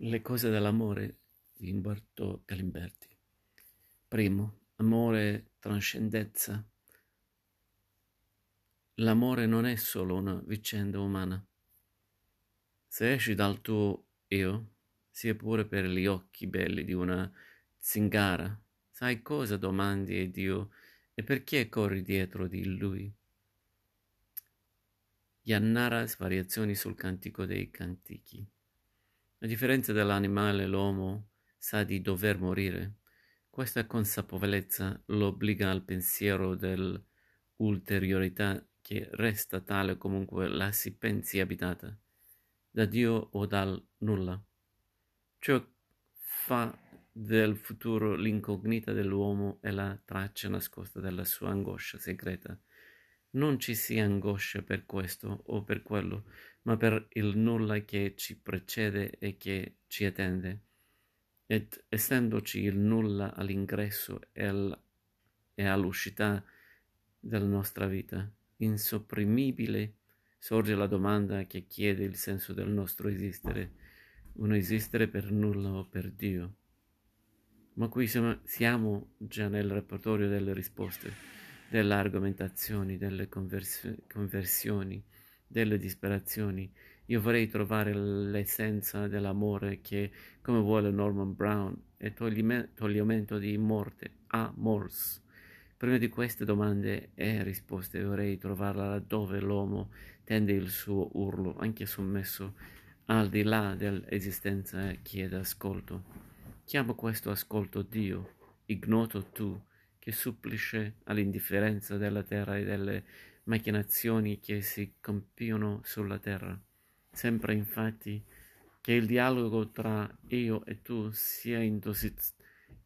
Le cose dell'amore di Umberto Galimberti. Primo, amore trascendenza. L'amore non è solo una vicenda umana. Se esci dal tuo io, sia pure per gli occhi belli di una zingara, sai cosa domandi a Dio e perché corri dietro di lui? Yannaras variazioni sul cantico dei cantichi. A differenza dell'animale, l'uomo sa di dover morire. Questa consapevolezza lo obbliga al pensiero dell'ulteriorità che resta tale comunque la si pensi abitata, da Dio o dal nulla. Ciò fa del futuro l'incognita dell'uomo e la traccia nascosta della sua angoscia segreta. Non ci si angoscia per questo o per quello, ma per il nulla che ci precede e che ci attende. Ed essendoci il nulla all'ingresso e all'uscita della nostra vita, insopprimibile sorge la domanda che chiede il senso del nostro esistere, un esistere per nulla o per Dio. Ma qui siamo già nel repertorio delle risposte, delle argomentazioni, delle conversioni, delle disperazioni. Io vorrei trovare l'essenza dell'amore che, come vuole Norman Brown, è togliamento di morte, amors. Prima di queste domande e risposte vorrei trovarla laddove l'uomo tende il suo urlo, anche sommesso, al di là dell'esistenza e chiede ascolto. Chiamo questo ascolto Dio, ignoto tu, che supplice all'indifferenza della terra e delle macchinazioni che si compiono sulla terra. Sembra infatti che il dialogo tra io e tu sia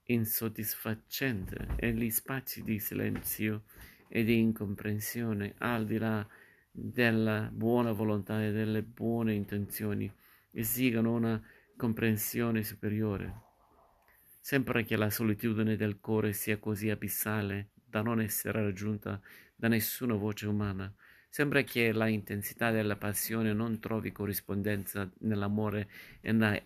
insoddisfacente e gli spazi di silenzio e di incomprensione al di là della buona volontà e delle buone intenzioni esigano una comprensione superiore. Sembra che la solitudine del cuore sia così abissale da non essere raggiunta da nessuna voce umana. Sembra che la intensità della passione non trovi corrispondenza nell'amore e, na-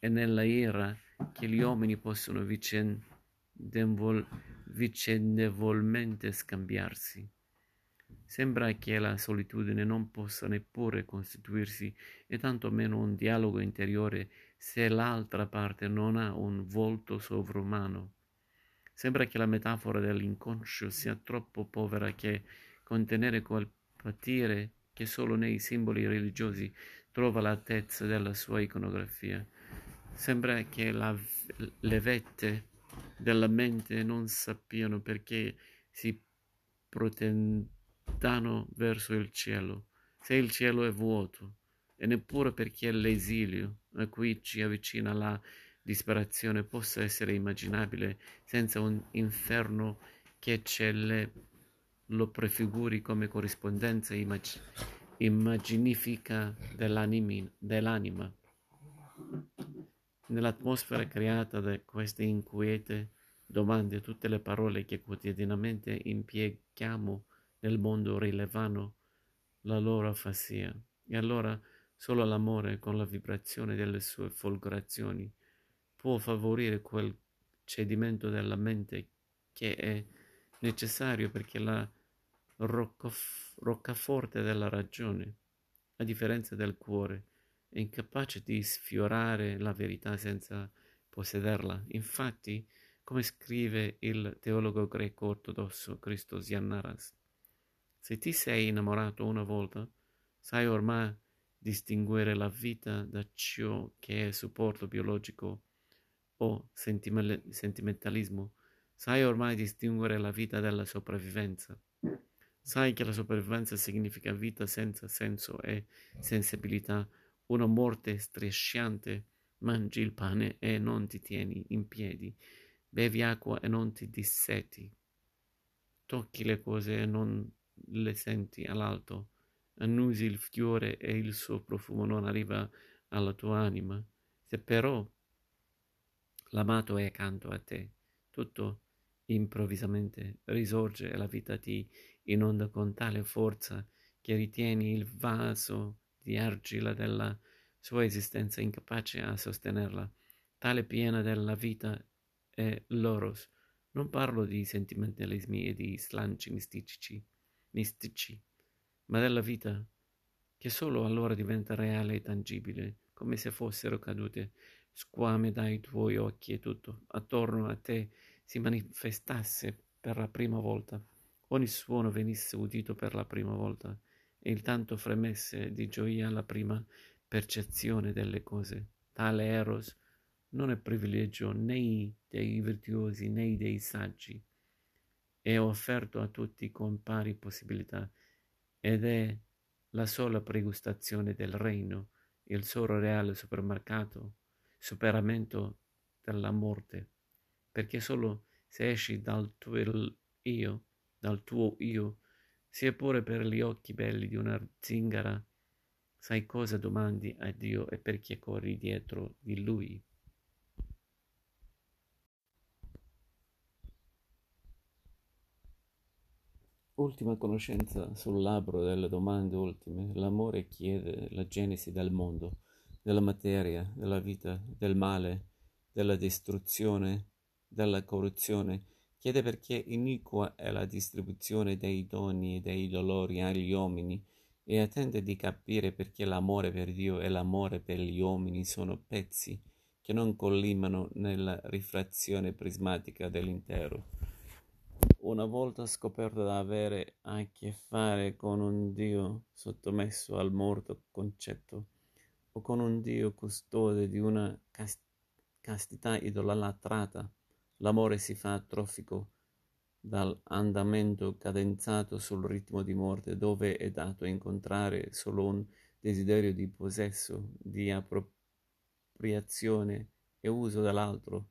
e nella ira che gli uomini possono vicendevol- vicendevolmente scambiarsi. Sembra che la solitudine non possa neppure costituirsi e tantomeno un dialogo interiore se l'altra parte non ha un volto sovrumano. Sembra che la metafora dell'inconscio sia troppo povera che contenere quel patire che solo nei simboli religiosi trova l'altezza della sua iconografia. Sembra che la, le vette della mente non sappiano perché si protendano verso il cielo, se il cielo è vuoto, e neppure perché l'esilio a cui ci avvicina la disperazione possa essere immaginabile senza un inferno che ce lo prefiguri come corrispondenza immag, immaginifica dell'anima. Nell'atmosfera creata da queste inquiete domande tutte le parole che quotidianamente impieghiamo nel mondo rilevano la loro afasia. E allora solo l'amore con la vibrazione delle sue folgorazioni può favorire quel cedimento della mente che è necessario perché la roccaforte della ragione, a differenza del cuore, è incapace di sfiorare la verità senza possederla. Infatti, come scrive il teologo greco ortodosso Christos Yannaras, se ti sei innamorato una volta, sai ormai distinguere la vita da ciò che è supporto biologico o sentimentalismo. Sai ormai distinguere la vita dalla sopravvivenza. Sai che la sopravvivenza significa vita senza senso e sensibilità, una morte strisciante. Mangi il pane e non ti tieni in piedi, bevi acqua e non ti disseti, tocchi le cose e non le senti all'alto, annusi il fiore e il suo profumo non arriva alla tua anima. Se però l'amato è accanto a te, tutto improvvisamente risorge e la vita ti inonda con tale forza che ritieni il vaso di argilla della sua esistenza incapace a sostenerla, tale piena della vita è l'oros. Non parlo di sentimentalismi e di slanci mistici, mistici, ma della vita, che solo allora diventa reale e tangibile, come se fossero cadute. Squame dai tuoi occhi e tutto attorno a te si manifestasse per la prima volta, ogni suono venisse udito per la prima volta e il tanto fremesse di gioia alla prima percezione delle cose. Tale eros non è privilegio né dei virtuosi né dei saggi, è offerto a tutti con pari possibilità ed è la sola pregustazione del regno, il solo reale supermercato, superamento della morte, perché solo se esci dal tuo io, dal tuo io, sia pure per gli occhi belli di una zingara, sai cosa domandi a Dio e perché corri dietro di Lui. Ultima conoscenza sul labbro delle domande ultime. L'amore chiede la genesi del mondo, della materia, della vita, del male, della distruzione, della corruzione. Chiede perché iniqua è la distribuzione dei doni e dei dolori agli uomini e attende di capire perché l'amore per Dio e l'amore per gli uomini sono pezzi che non collimano nella rifrazione prismatica dell'intero una volta scoperto da avere a che fare con un Dio sottomesso al morto concetto, o con un Dio custode di una cast- castità idolatrata, l'amore si fa atrofico dall'andamento cadenzato sul ritmo di morte, dove è dato incontrare solo un desiderio di possesso, di appropriazione e uso dell'altro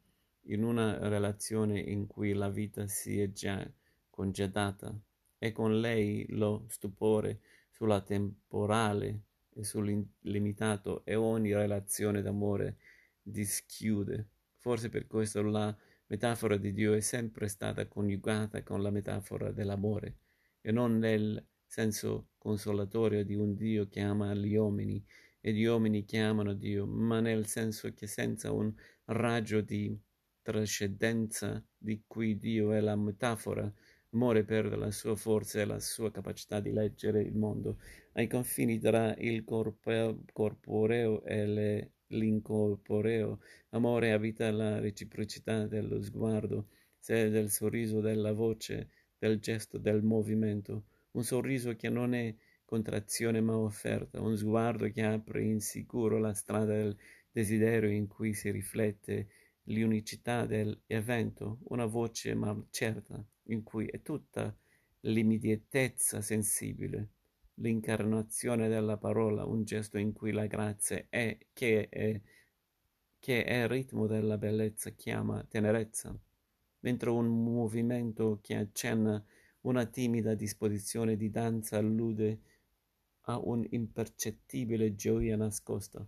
in una relazione in cui la vita si è già congedata e con lei lo stupore sulla temporale e sull'illimitato e ogni relazione d'amore dischiude. Forse per questo la metafora di Dio è sempre stata coniugata con la metafora dell'amore e non nel senso consolatorio di un Dio che ama gli uomini e gli uomini che amano Dio, ma nel senso che senza un raggio di trascendenza di cui Dio è la metafora, amore perde la sua forza e la sua capacità di leggere il mondo ai confini tra il corpo, corporeo e le, l'incorporeo. Amore abita la reciprocità dello sguardo, del sorriso, della voce, del gesto, del movimento. Un sorriso che non è contrazione ma offerta, un sguardo che apre insicuro la strada del desiderio in cui si riflette l'unicità dell'evento, una voce ma certa, in cui è tutta l'immediatezza sensibile, l'incarnazione della parola, un gesto in cui la grazia è che è, che è il ritmo della bellezza chiama tenerezza, mentre un movimento che accenna una timida disposizione di danza allude a un'impercettibile gioia nascosta.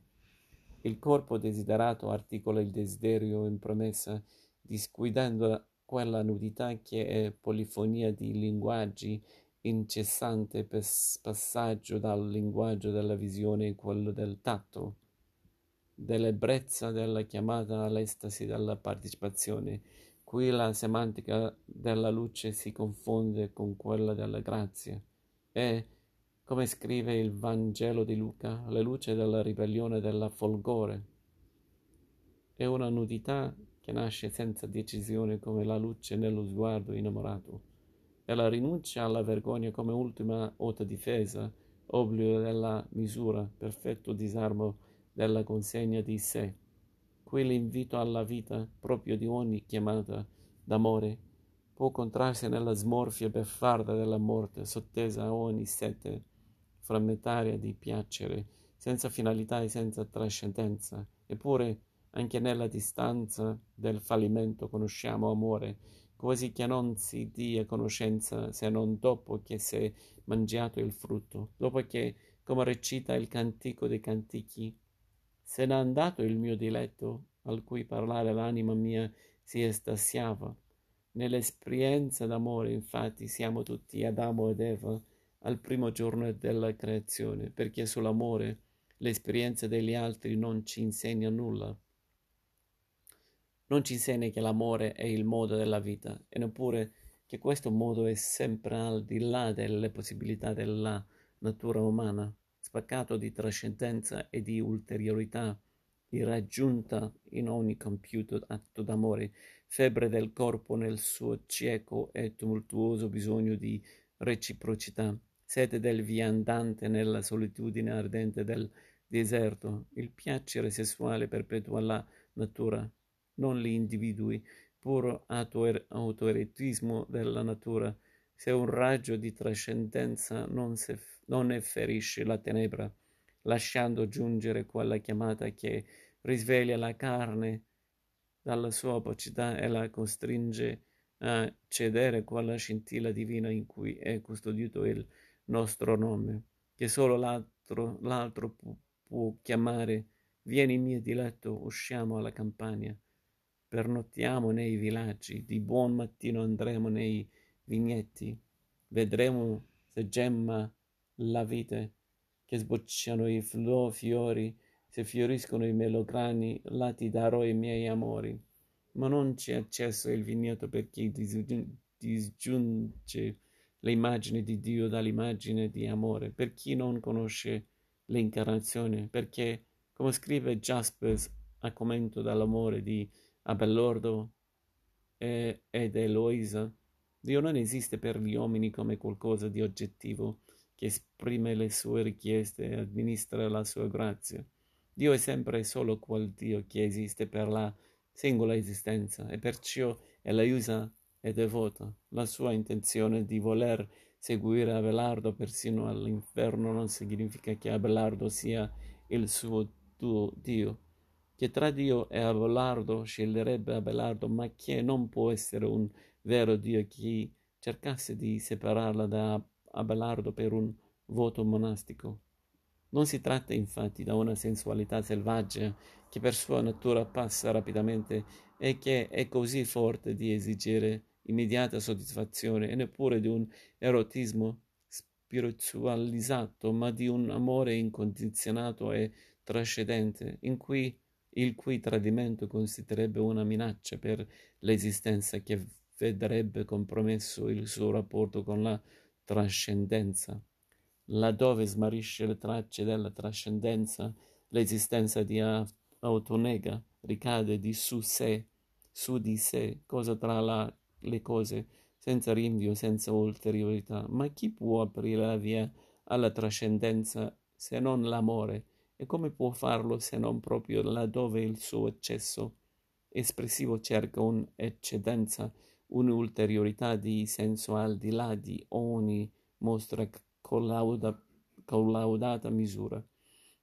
Il corpo desiderato articola il desiderio in promessa, disguidando quella nudità che è polifonia di linguaggi, incessante passaggio dal linguaggio della visione a quello del tatto, dell'ebbrezza della chiamata all'estasi della partecipazione. Qui la semantica della luce si confonde con quella della grazia e come scrive il Vangelo di Luca, la luce della ribellione della folgore. È una nudità che nasce senza decisione come la luce nello sguardo innamorato, e la rinuncia alla vergogna come ultima autodifesa, obbligo della misura, perfetto disarmo della consegna di sé. Qui l'invito alla vita, proprio di ogni chiamata d'amore, può contrarsi nella smorfia beffarda della morte, sottesa a ogni sete frammentaria di piacere, senza finalità e senza trascendenza. Eppure, anche nella distanza del fallimento conosciamo amore, così che non si dia conoscenza se non dopo che si è mangiato il frutto, dopo che, come recita il cantico dei cantichi, se n'è andato il mio diletto, al cui parlare l'anima mia si estasiava. Nell'esperienza d'amore, infatti, siamo tutti Adamo ed Eva, al primo giorno della creazione, perché sull'amore l'esperienza degli altri non ci insegna nulla. Non ci insegna che l'amore è il modo della vita e neppure che questo modo è sempre al di là delle possibilità della natura umana, spaccato di trascendenza e di ulteriorità irraggiunta in ogni compiuto atto d'amore, febbre del corpo nel suo cieco e tumultuoso bisogno di reciprocità, sete del viandante nella solitudine ardente del deserto, il piacere sessuale perpetua la natura, non gli individui, puro autoerotismo della natura, se un raggio di trascendenza non, se, non ne ferisce la tenebra, lasciando giungere quella chiamata che risveglia la carne dalla sua opacità e la costringe a cedere quella scintilla divina in cui è custodito il nostro nome, che solo l'altro, l'altro può, può chiamare Vieni mio diletto, usciamo alla campagna, pernottiamo nei villaggi, di buon mattino andremo nei vignetti, vedremo se gemma la vite, che sbocciano i fiori se fioriscono i melograni, là ti darò i miei amori. Ma non c'è accesso al vigneto per chi disgiunge le immagini di Dio dall'immagine di amore, per chi non conosce l'incarnazione, perché, come scrive Jaspers a commento dall'amore di Abelordo ed Eloisa, Dio non esiste per gli uomini come qualcosa di oggettivo che esprime le sue richieste e amministra la sua grazia. Dio è sempre e solo quel Dio che esiste per la singola esistenza e perciò ella usa e devota. La sua intenzione di voler seguire Abelardo persino all'inferno non significa che Abelardo sia il suo tuo Dio. Che tra Dio e Abelardo sceglierebbe Abelardo, ma che non può essere un vero Dio chi cercasse di separarla da Abelardo per un voto monastico. Non si tratta infatti da una sensualità selvaggia che per sua natura passa rapidamente e che è così forte di esigere immediata soddisfazione e neppure di un erotismo spiritualizzato, ma di un amore incondizionato e trascendente, in cui il cui tradimento costituirebbe una minaccia per l'esistenza che vedrebbe compromesso il suo rapporto con la trascendenza. Laddove smarrisce le tracce della trascendenza, l'esistenza di autonega ricade di su sé, su di sé, cosa tra la, le cose, senza rinvio, senza ulteriorità. Ma chi può aprire la via alla trascendenza se non l'amore? E come può farlo se non proprio laddove il suo eccesso espressivo cerca un'eccedenza, un'ulteriorità di senso al di là di ogni mostra collauda, collaudata misura,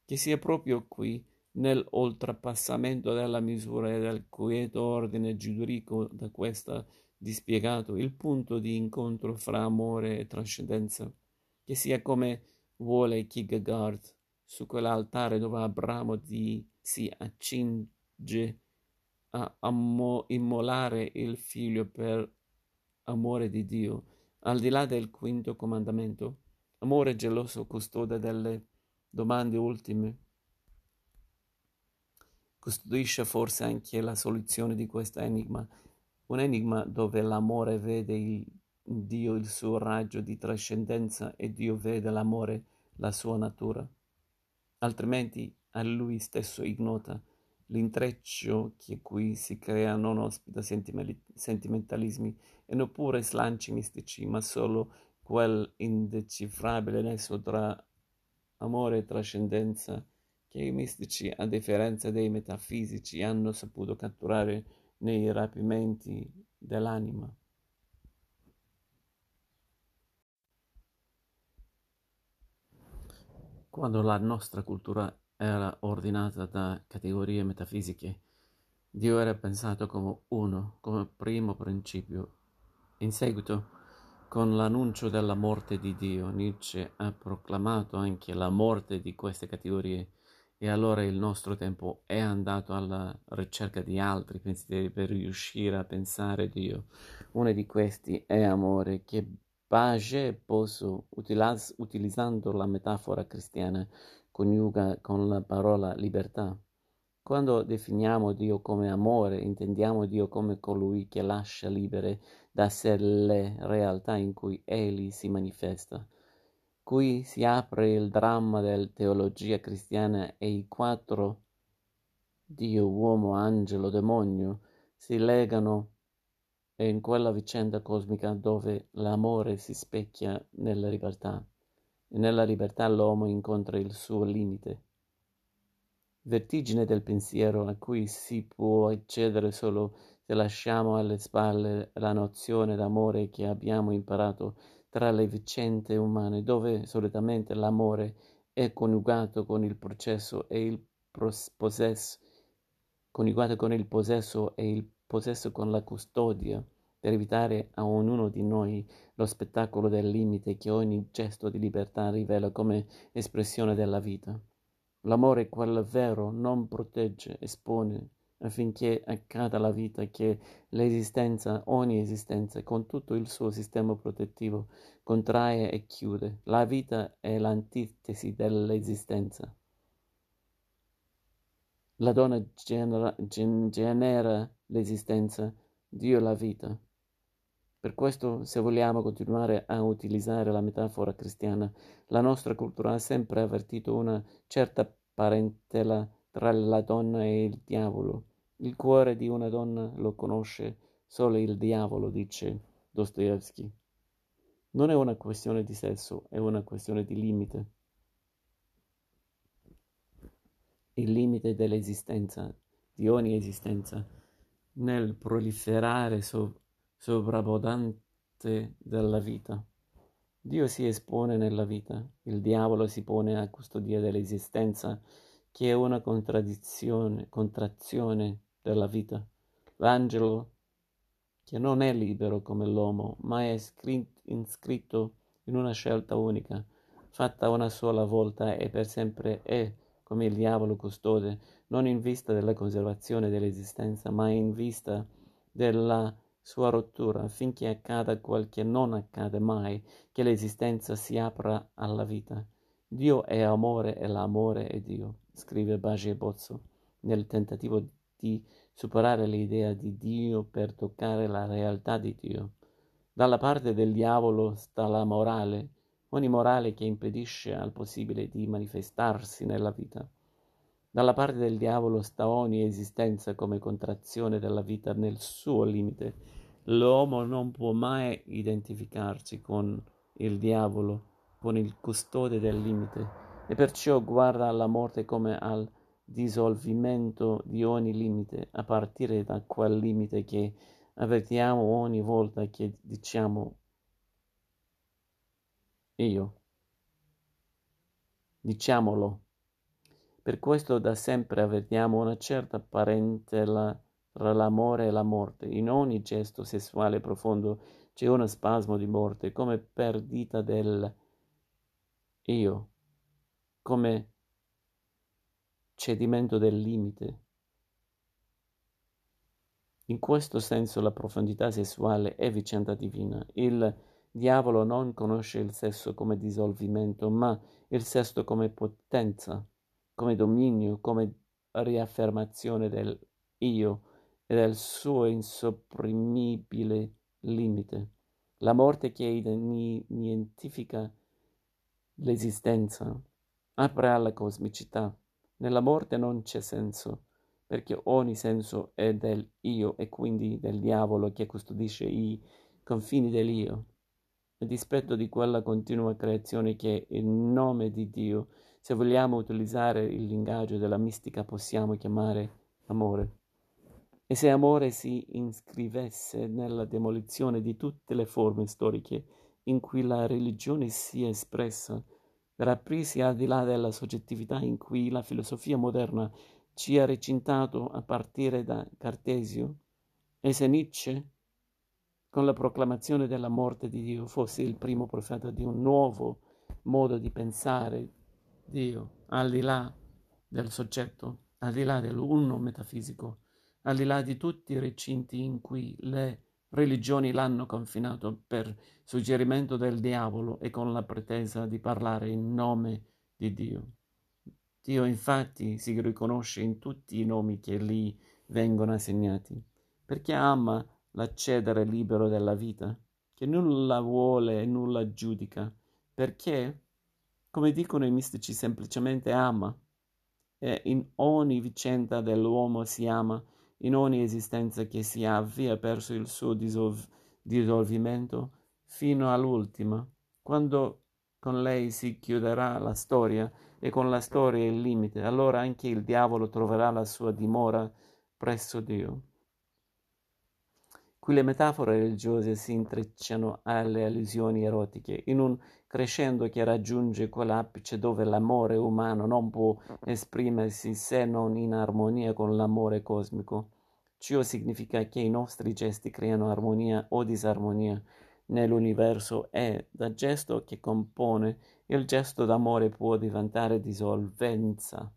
che sia proprio qui, nell'oltrepassamento della misura e del quieto ordine giuridico da questa dispiegato, il punto di incontro fra amore e trascendenza, che sia come vuole Kierkegaard, su quell'altare dove Abramo di, si accinge a ammo, immolare il figlio per amore di Dio, al di là del quinto comandamento, Amore geloso custode delle domande ultime. Custodisce forse anche la soluzione di questo enigma, un enigma dove l'amore vede il Dio il suo raggio di trascendenza e Dio vede l'amore la sua natura. Altrimenti a lui stesso ignota l'intreccio che qui si crea non ospita sentimentalismi e neppure slanci mistici, ma solo quel indecifrabile nesso tra amore e trascendenza che i mistici, a differenza dei metafisici, hanno saputo catturare nei rapimenti dell'anima. Quando la nostra cultura era ordinata da categorie metafisiche, Dio era pensato come uno, come primo principio. In seguito, con l'annuncio della morte di Dio, Nietzsche ha proclamato anche la morte di queste categorie e allora il nostro tempo è andato alla ricerca di altri pensieri per riuscire a pensare Dio. Uno di questi è amore, che Page posso, utilizzando la metafora cristiana, coniuga con la parola libertà. Quando definiamo Dio come amore, intendiamo Dio come colui che lascia libere da sé le realtà in cui Egli si manifesta. Qui si apre il dramma della teologia cristiana e i quattro Dio, uomo, angelo, demonio si legano in quella vicenda cosmica dove l'amore si specchia nella libertà e nella libertà l'uomo incontra il suo limite. Vertigine del pensiero a cui si può accedere solo se lasciamo alle spalle la nozione d'amore che abbiamo imparato tra le vicende umane, dove solitamente l'amore è coniugato con il processo e il possesso, coniugato con il possesso e il possesso con la custodia, per evitare a ognuno di noi lo spettacolo del limite che ogni gesto di libertà rivela come espressione della vita. L'amore, quel vero, non protegge, espone, affinché accada la vita che l'esistenza, ogni esistenza, con tutto il suo sistema protettivo, contrae e chiude. La vita è l'antitesi dell'esistenza. La donna genera, gen, genera l'esistenza, Dio la vita. Per questo, se vogliamo continuare a utilizzare la metafora cristiana, la nostra cultura ha sempre avvertito una certa parentela tra la donna e il diavolo. Il cuore di una donna lo conosce solo il diavolo, dice Dostoevsky. Non è una questione di sesso, è una questione di limite. Il limite dell'esistenza, di ogni esistenza, nel proliferare so- sovrabondante della vita. Dio si espone nella vita, il diavolo si pone a custodia dell'esistenza, che è una contraddizione, contrazione della vita. L'angelo, che non è libero come l'uomo, ma è iscritto in una scelta unica, fatta una sola volta e per sempre è, come il diavolo custode, non in vista della conservazione dell'esistenza, ma in vista della sua rottura, affinché accada quel che non accade mai, che l'esistenza si apra alla vita. Dio è amore e l'amore è Dio, scrive Bagie Bozzo, nel tentativo di superare l'idea di Dio per toccare la realtà di Dio. Dalla parte del diavolo sta la morale, ogni morale che impedisce al possibile di manifestarsi nella vita. Dalla parte del diavolo sta ogni esistenza come contrazione della vita nel suo limite L'uomo non può mai identificarsi con il diavolo, con il custode del limite, e perciò guarda alla morte come al dissolvimento di ogni limite, a partire da quel limite che avvertiamo ogni volta che diciamo io. Diciamolo. Per questo da sempre avvertiamo una certa parentela tra l'amore e la morte. In ogni gesto sessuale profondo c'è uno spasmo di morte, come perdita del io, come cedimento del limite. In questo senso la profondità sessuale è vicenda divina. Il diavolo non conosce il sesso come dissolvimento, ma il sesso come potenza, come dominio, come riaffermazione del io e del suo insopprimibile limite. La morte che identifica l'esistenza apre alla cosmicità. Nella morte non c'è senso, perché ogni senso è del io e quindi del diavolo che custodisce i confini dell'io. A dispetto di quella continua creazione che il nome di Dio, se vogliamo utilizzare il linguaggio della mistica, possiamo chiamare amore. E se amore si iscrivesse nella demolizione di tutte le forme storiche in cui la religione si è espressa, per aprirsi al di là della soggettività in cui la filosofia moderna ci ha recintato a partire da Cartesio, e se Nietzsche, con la proclamazione della morte di Dio, fosse il primo profeta di un nuovo modo di pensare Dio, al di là del soggetto, al di là dell'uno metafisico, al di là di tutti i recinti in cui le religioni l'hanno confinato per suggerimento del diavolo e con la pretesa di parlare in nome di Dio. Dio infatti si riconosce in tutti i nomi che gli vengono assegnati, perché ama l'accedere libero della vita, che nulla vuole e nulla giudica, perché, come dicono i mistici, semplicemente ama. E in ogni vicenda dell'uomo si ama, in ogni esistenza che si avvia verso il suo dissolvimento, fino all'ultima, quando con lei si chiuderà la storia e con la storia il limite, allora anche il diavolo troverà la sua dimora presso Dio. Qui le metafore religiose si intrecciano alle allusioni erotiche, in un crescendo che raggiunge quell'apice dove l'amore umano non può esprimersi se non in armonia con l'amore cosmico. Ciò significa che i nostri gesti creano armonia o disarmonia nell'universo e, dal gesto che compone, il gesto d'amore può diventare dissolvenza,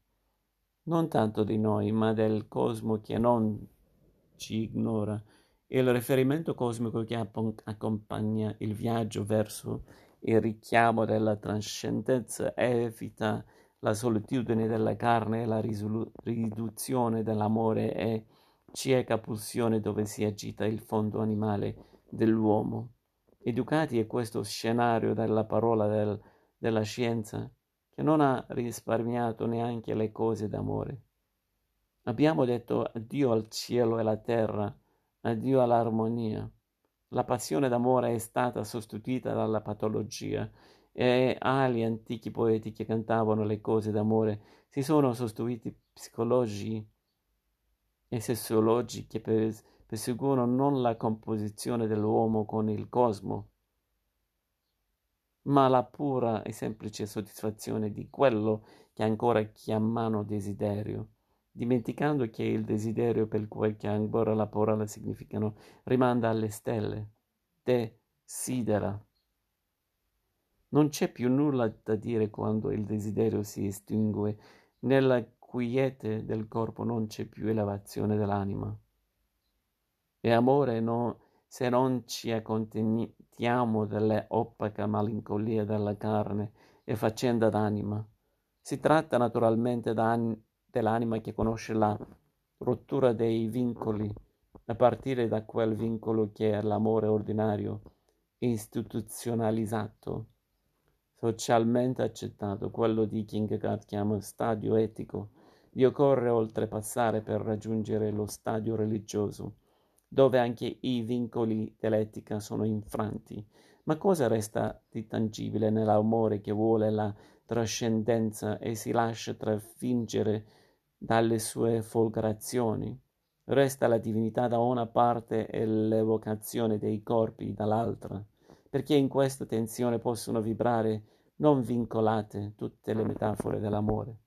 non tanto di noi, ma del cosmo che non ci ignora. Il riferimento cosmico che accompagna il viaggio verso il richiamo della trascendenza evita la solitudine della carne e la risolu- riduzione dell'amore e cieca pulsione dove si agita il fondo animale dell'uomo. Educati a questo scenario della parola del, della scienza, che non ha risparmiato neanche le cose d'amore. Abbiamo detto addio al cielo e alla terra, addio all'armonia. La passione d'amore è stata sostituita dalla patologia e agli antichi poeti che cantavano le cose d'amore si sono sostituiti psicologi e sessologi che perseguono non la composizione dell'uomo con il cosmo, ma la pura e semplice soddisfazione di quello che ancora chiamano desiderio, dimenticando che il desiderio per quel che ancora la parola significano rimanda alle stelle, desidera. Non c'è più nulla da dire quando il desiderio si estingue nella quiete del corpo non c'è più elevazione dell'anima. E amore no, se non ci accontentiamo delle opaca malinconia della carne e faccenda d'anima. Si tratta naturalmente dell'anima che conosce la rottura dei vincoli, a partire da quel vincolo che è l'amore ordinario, istituzionalizzato, socialmente accettato, quello di Kierkegaard chiama stadio etico, vi occorre oltrepassare per raggiungere lo stadio religioso, dove anche i vincoli dell'etica sono infranti. Ma cosa resta di tangibile nell'amore che vuole la trascendenza e si lascia trafingere dalle sue folgorazioni? Resta la divinità da una parte e l'evocazione dei corpi dall'altra, perché in questa tensione possono vibrare non vincolate tutte le metafore dell'amore.